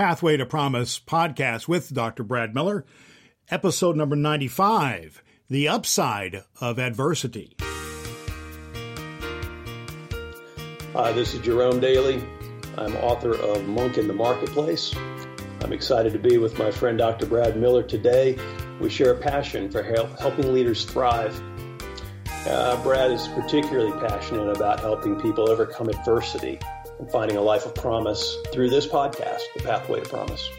Pathway to Promise podcast with Dr. Brad Miller, episode number 95 The Upside of Adversity. Hi, this is Jerome Daley. I'm author of Monk in the Marketplace. I'm excited to be with my friend Dr. Brad Miller today. We share a passion for helping leaders thrive. Uh, Brad is particularly passionate about helping people overcome adversity and finding a life of promise through this podcast, The Pathway to Promise.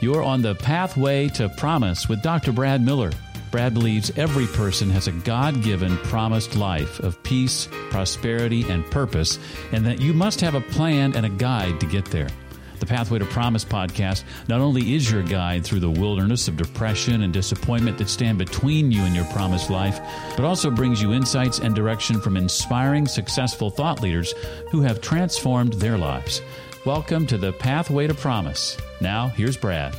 You're on the pathway to promise with Dr. Brad Miller. Brad believes every person has a God given promised life of peace, prosperity, and purpose, and that you must have a plan and a guide to get there. The Pathway to Promise podcast not only is your guide through the wilderness of depression and disappointment that stand between you and your promised life, but also brings you insights and direction from inspiring, successful thought leaders who have transformed their lives. Welcome to the Pathway to Promise. Now, here's Brad.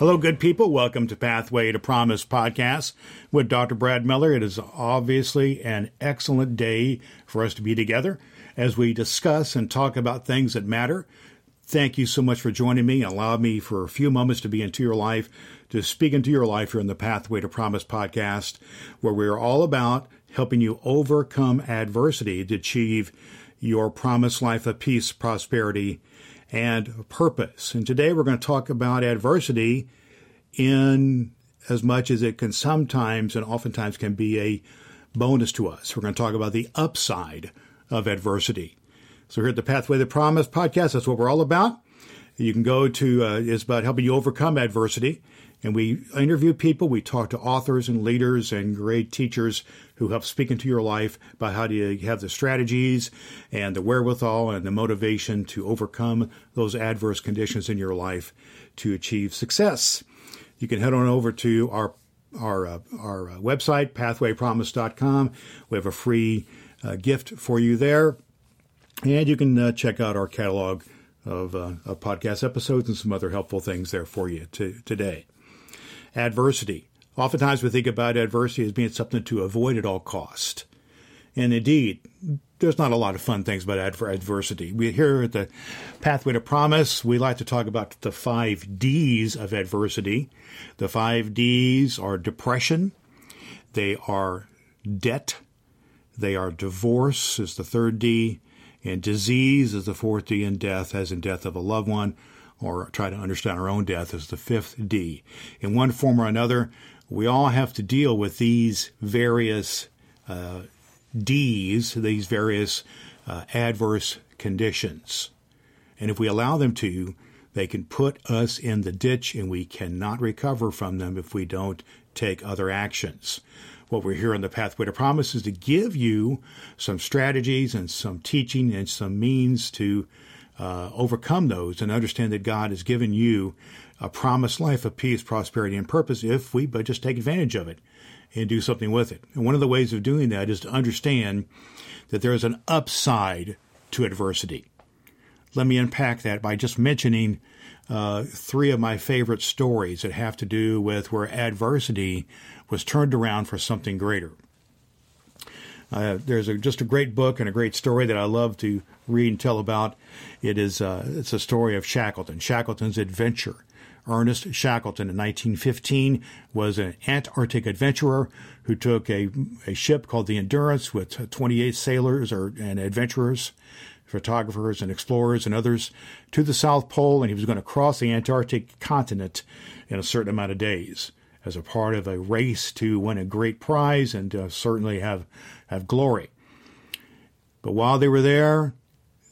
Hello, good people. Welcome to Pathway to Promise podcast with Dr. Brad Miller. It is obviously an excellent day for us to be together as we discuss and talk about things that matter. Thank you so much for joining me. and Allow me for a few moments to be into your life, to speak into your life here in the Pathway to Promise podcast, where we are all about helping you overcome adversity to achieve your promised life of peace, prosperity, and purpose. And today we're going to talk about adversity in as much as it can sometimes and oftentimes can be a bonus to us. We're going to talk about the upside of adversity. So here at the Pathway to Promise podcast, that's what we're all about. You can go to, uh, it's about helping you overcome adversity. And we interview people, we talk to authors and leaders and great teachers who help speak into your life about how do you have the strategies and the wherewithal and the motivation to overcome those adverse conditions in your life to achieve success. You can head on over to our our uh, our uh, website pathwaypromise.com. We have a free gift for you there, and you can uh, check out our catalog of, uh, of podcast episodes and some other helpful things there for you to, today adversity. Oftentimes we think about adversity as being something to avoid at all cost. And indeed, there's not a lot of fun things about adversity. We here at the Pathway to Promise, we like to talk about the five D's of adversity. The five D's are depression, they are debt, they are divorce is the third D, and disease is the fourth D, and death, as in death of a loved one, or try to understand our own death as the fifth D. In one form or another, we all have to deal with these various uh, D's, these various uh, adverse conditions. And if we allow them to, they can put us in the ditch and we cannot recover from them if we don't take other actions. What we're here on the Pathway to Promise is to give you some strategies and some teaching and some means to uh, overcome those and understand that God has given you a promised life of peace, prosperity, and purpose if we but just take advantage of it and do something with it. And one of the ways of doing that is to understand that there is an upside to adversity. Let me unpack that by just mentioning uh, three of my favorite stories that have to do with where adversity was turned around for something greater. Uh, there's a, just a great book and a great story that I love to read and tell about. It is uh, it's a story of Shackleton, Shackleton's adventure. Ernest Shackleton in 1915 was an Antarctic adventurer who took a, a ship called the Endurance with 28 sailors or, and adventurers, photographers and explorers and others to the South Pole, and he was going to cross the Antarctic continent in a certain amount of days as a part of a race to win a great prize and uh, certainly have, have glory. But while they were there,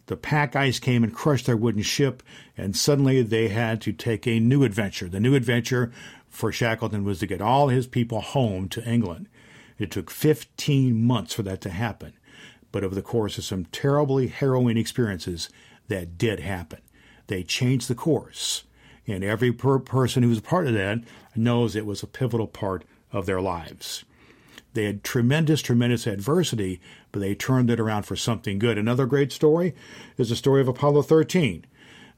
the pack ice came and crushed their wooden ship, and suddenly they had to take a new adventure. The new adventure for Shackleton was to get all his people home to England. It took 15 months for that to happen, but over the course of some terribly harrowing experiences, that did happen. They changed the course, and every per- person who was a part of that knows it was a pivotal part of their lives. They had tremendous, tremendous adversity, but they turned it around for something good. Another great story is the story of Apollo 13.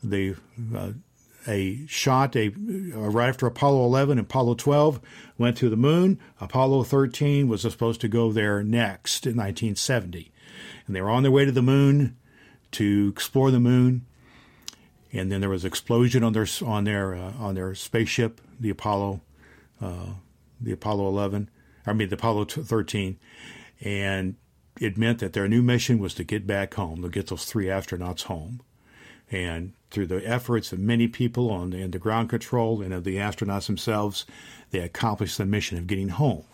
The uh, a shot a uh, right after Apollo 11 and Apollo 12 went to the moon. Apollo 13 was supposed to go there next in 1970. And they were on their way to the moon to explore the moon. And then there was an explosion on their on their uh, on their spaceship, the Apollo, uh, the Apollo 11. I mean the Apollo 13, and it meant that their new mission was to get back home, to get those three astronauts home. And through the efforts of many people on the, the ground control and of the astronauts themselves, they accomplished the mission of getting home.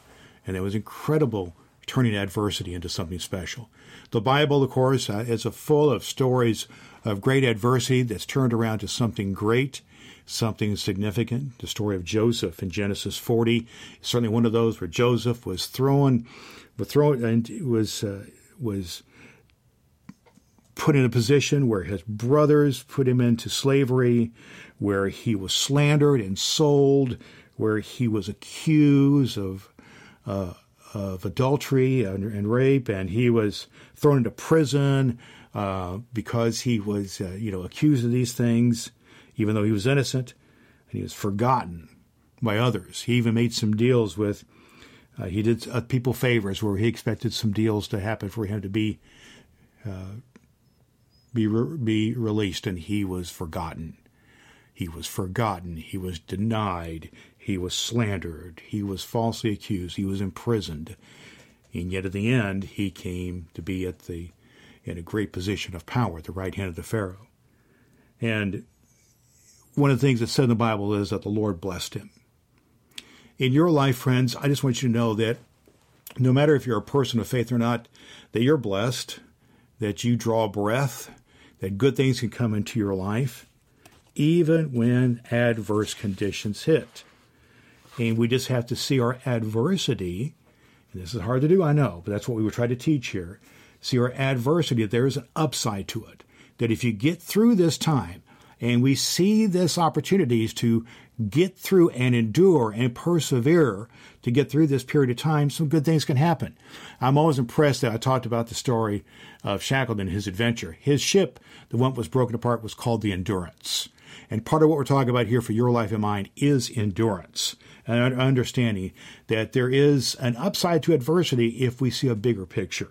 And it was incredible turning adversity into something special. The Bible, of course, uh, is full of stories of great adversity that's turned around to something great, something significant. The story of Joseph in Genesis 40 is certainly one of those where Joseph was thrown, was thrown and was uh, was put in a position where his brothers put him into slavery, where he was slandered and sold, where he was accused of uh, of adultery and, and, rape, and he was thrown into prison uh, because he was, uh, you know, accused of these things, even though he was innocent, and he was forgotten by others. He even made some deals with. Uh, he did uh, people favors where he expected some deals to happen for him to be uh, be re- be released, and he was forgotten. He was forgotten. He was denied. He was slandered. He was falsely accused. He was imprisoned. And yet at the end, he came to be at the in a great position of power at the right hand of the Pharaoh. And one of the things that's said in the Bible is that the Lord blessed him. In your life, friends, I just want you to know that no matter if you're a person of faith or not, that you're blessed, that you draw breath, that good things can come into your life, even when adverse conditions hit. And we just have to see our adversity. And this is hard to do, I know, but that's what we would try to teach here. See our adversity, there is an upside to it. That if you get through this time and we see this opportunities to get through and endure and persevere to get through this period of time, some good things can happen. I'm always impressed that I talked about the story of Shackleton, his adventure. His ship, the one that was broken apart, was called the Endurance. And part of what we're talking about here for your life and mine is endurance and understanding that there is an upside to adversity if we see a bigger picture.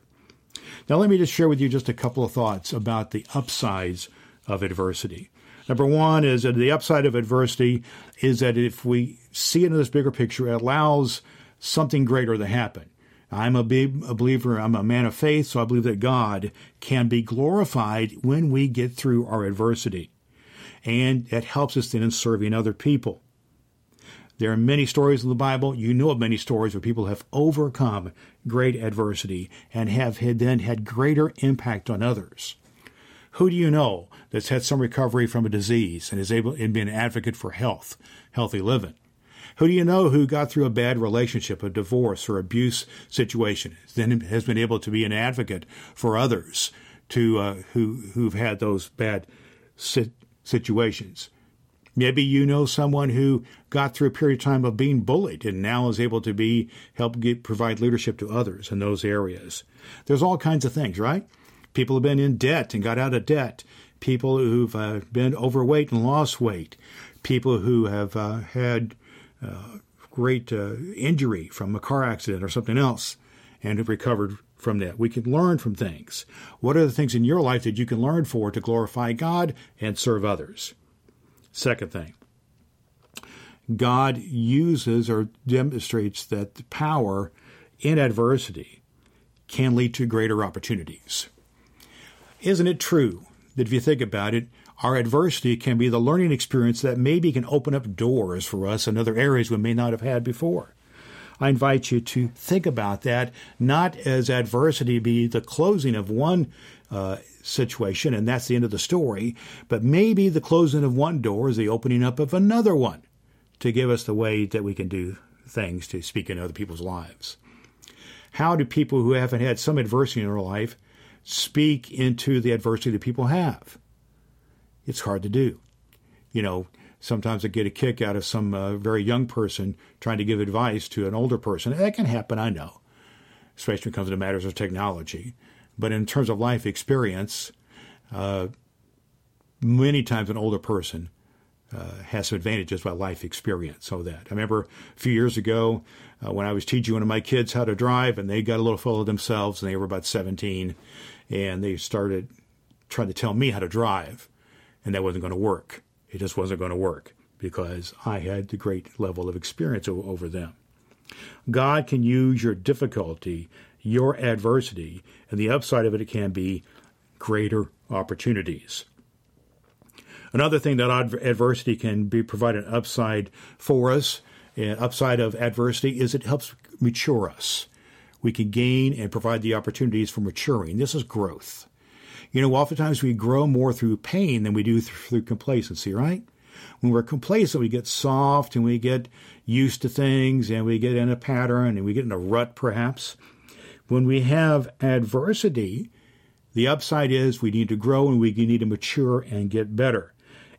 Now, let me just share with you just a couple of thoughts about the upsides of adversity. Number one is that the upside of adversity is that if we see it in this bigger picture, it allows something greater to happen. I'm a, a believer, I'm a man of faith, so I believe that God can be glorified when we get through our adversity. And it helps us then in serving other people. There are many stories in the Bible. You know of many stories where people have overcome great adversity and have had then had greater impact on others. Who do you know that's had some recovery from a disease and is able and been an advocate for health, healthy living? Who do you know who got through a bad relationship, a divorce or abuse situation, then has been able to be an advocate for others to uh, who who've had those bad situations? Maybe you know someone who got through a period of time of being bullied and now is able to be help get, provide leadership to others in those areas. There's all kinds of things, right? People have been in debt and got out of debt. People who've uh, been overweight and lost weight. People who have uh, had uh, great uh, injury from a car accident or something else and have recovered from that. We can learn from things. What are the things in your life that you can learn for to glorify God and serve others? Second thing, God uses or demonstrates that power in adversity can lead to greater opportunities. Isn't it true that if you think about it, our adversity can be the learning experience that maybe can open up doors for us in other areas we may not have had before? I invite you to think about that, not as adversity be the closing of one uh, situation, and that's the end of the story. But maybe the closing of one door is the opening up of another one to give us the way that we can do things to speak in other people's lives. How do people who haven't had some adversity in their life speak into the adversity that people have? It's hard to do. You know, sometimes I get a kick out of some uh, very young person trying to give advice to an older person. That can happen, I know, especially when it comes to matters of technology. But in terms of life experience, uh, many times an older person uh, has some advantages by life experience. So that I remember a few years ago uh, when I was teaching one of my kids how to drive, and they got a little full of themselves, and they were about 17, and they started trying to tell me how to drive, and that wasn't going to work. It just wasn't going to work because I had the great level of experience over them. God can use your difficulty, your adversity, and the upside of it, can be greater opportunities. Another thing that adversity can be provide an upside for us, an upside of adversity, is it helps mature us. We can gain and provide the opportunities for maturing. This is growth. You know, oftentimes we grow more through pain than we do through complacency, right? When we're complacent, we get soft and we get used to things and we get in a pattern and we get in a rut, perhaps. When we have adversity, the upside is we need to grow and we need to mature and get better.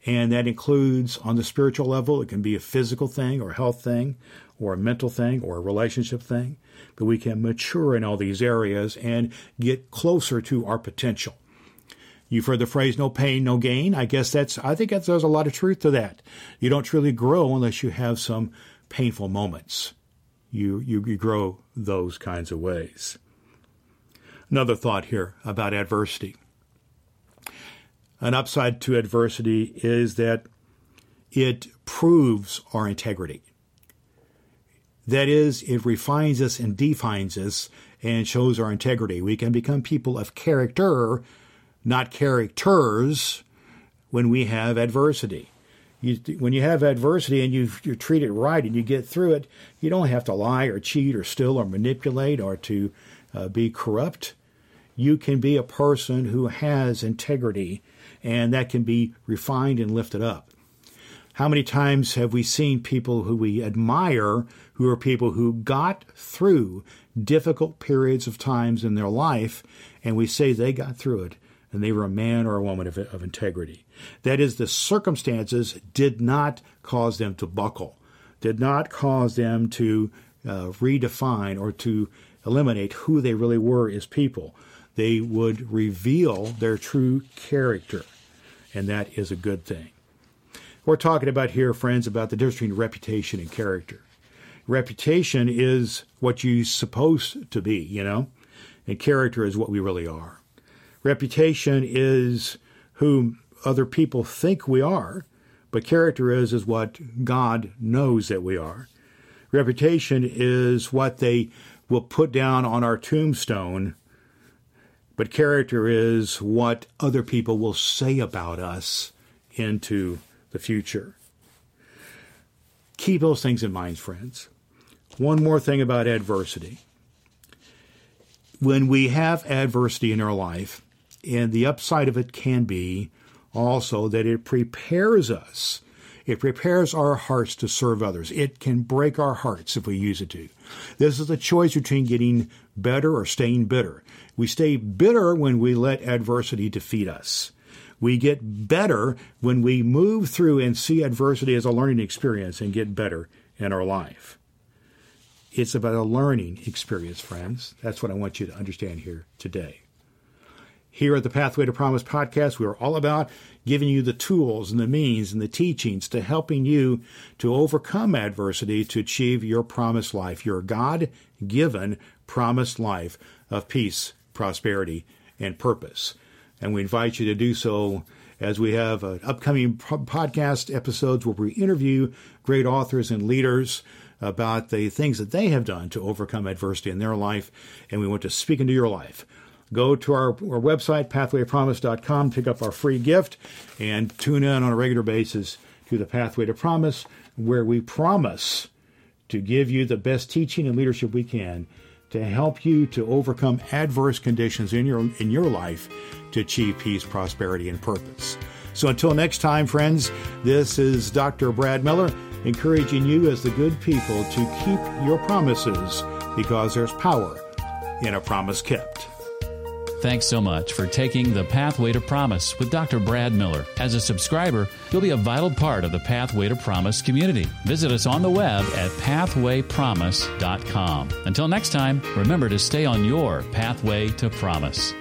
And that includes on the spiritual level, it can be a physical thing or a health thing or a mental thing or a relationship thing. But we can mature in all these areas and get closer to our potential. You've heard the phrase no pain, no gain. I guess that's, I think there's a lot of truth to that. You don't truly grow unless you have some painful moments. You, you, grow those kinds of ways. Another thought here about adversity. An upside to adversity is that it proves our integrity. That is, it refines us and defines us and shows our integrity. We can become people of character not characters, when we have adversity. You, when you have adversity and you you treat it right and you get through it, you don't have to lie or cheat or steal or manipulate or to uh, be corrupt. You can be a person who has integrity, and that can be refined and lifted up. How many times have we seen people who we admire, who are people who got through difficult periods of times in their life, and we say they got through it and they were a man or a woman of, of integrity. That is, the circumstances did not cause them to buckle, did not cause them to uh, redefine or to eliminate who they really were as people. They would reveal their true character, and that is a good thing. We're talking about here, friends, about the difference between reputation and character. Reputation is what you're supposed to be, you know, and character is what we really are. Reputation is who other people think we are, but character is is what God knows that we are. Reputation is what they will put down on our tombstone, but character is what other people will say about us into the future. Keep those things in mind, friends. One more thing about adversity. When we have adversity in our life, and the upside of it can be also that it prepares us. It prepares our hearts to serve others. It can break our hearts if we use it to. This is a choice between getting better or staying bitter. We stay bitter when we let adversity defeat us. We get better when we move through and see adversity as a learning experience and get better in our life. It's about a learning experience, friends. That's what I want you to understand here today. Here at the Pathway to Promise podcast, we are all about giving you the tools and the means and the teachings to helping you to overcome adversity to achieve your promised life, your God given promised life of peace, prosperity, and purpose. And we invite you to do so as we have upcoming podcast episodes where we interview great authors and leaders about the things that they have done to overcome adversity in their life. And we want to speak into your life go to our, our website, pathwaypromise.com, pick up our free gift, and tune in on a regular basis to the Pathway to Promise, where we promise to give you the best teaching and leadership we can to help you to overcome adverse conditions in your in your life to achieve peace, prosperity, and purpose. So until next time, friends, this is Dr. Brad Miller encouraging you as the good people to keep your promises because there's power in a promise kept. Thanks so much for taking the Pathway to Promise with Dr. Brad Miller. As a subscriber, you'll be a vital part of the Pathway to Promise community. Visit us on the web at pathwaypromise.com. Until next time, remember to stay on your pathway to promise.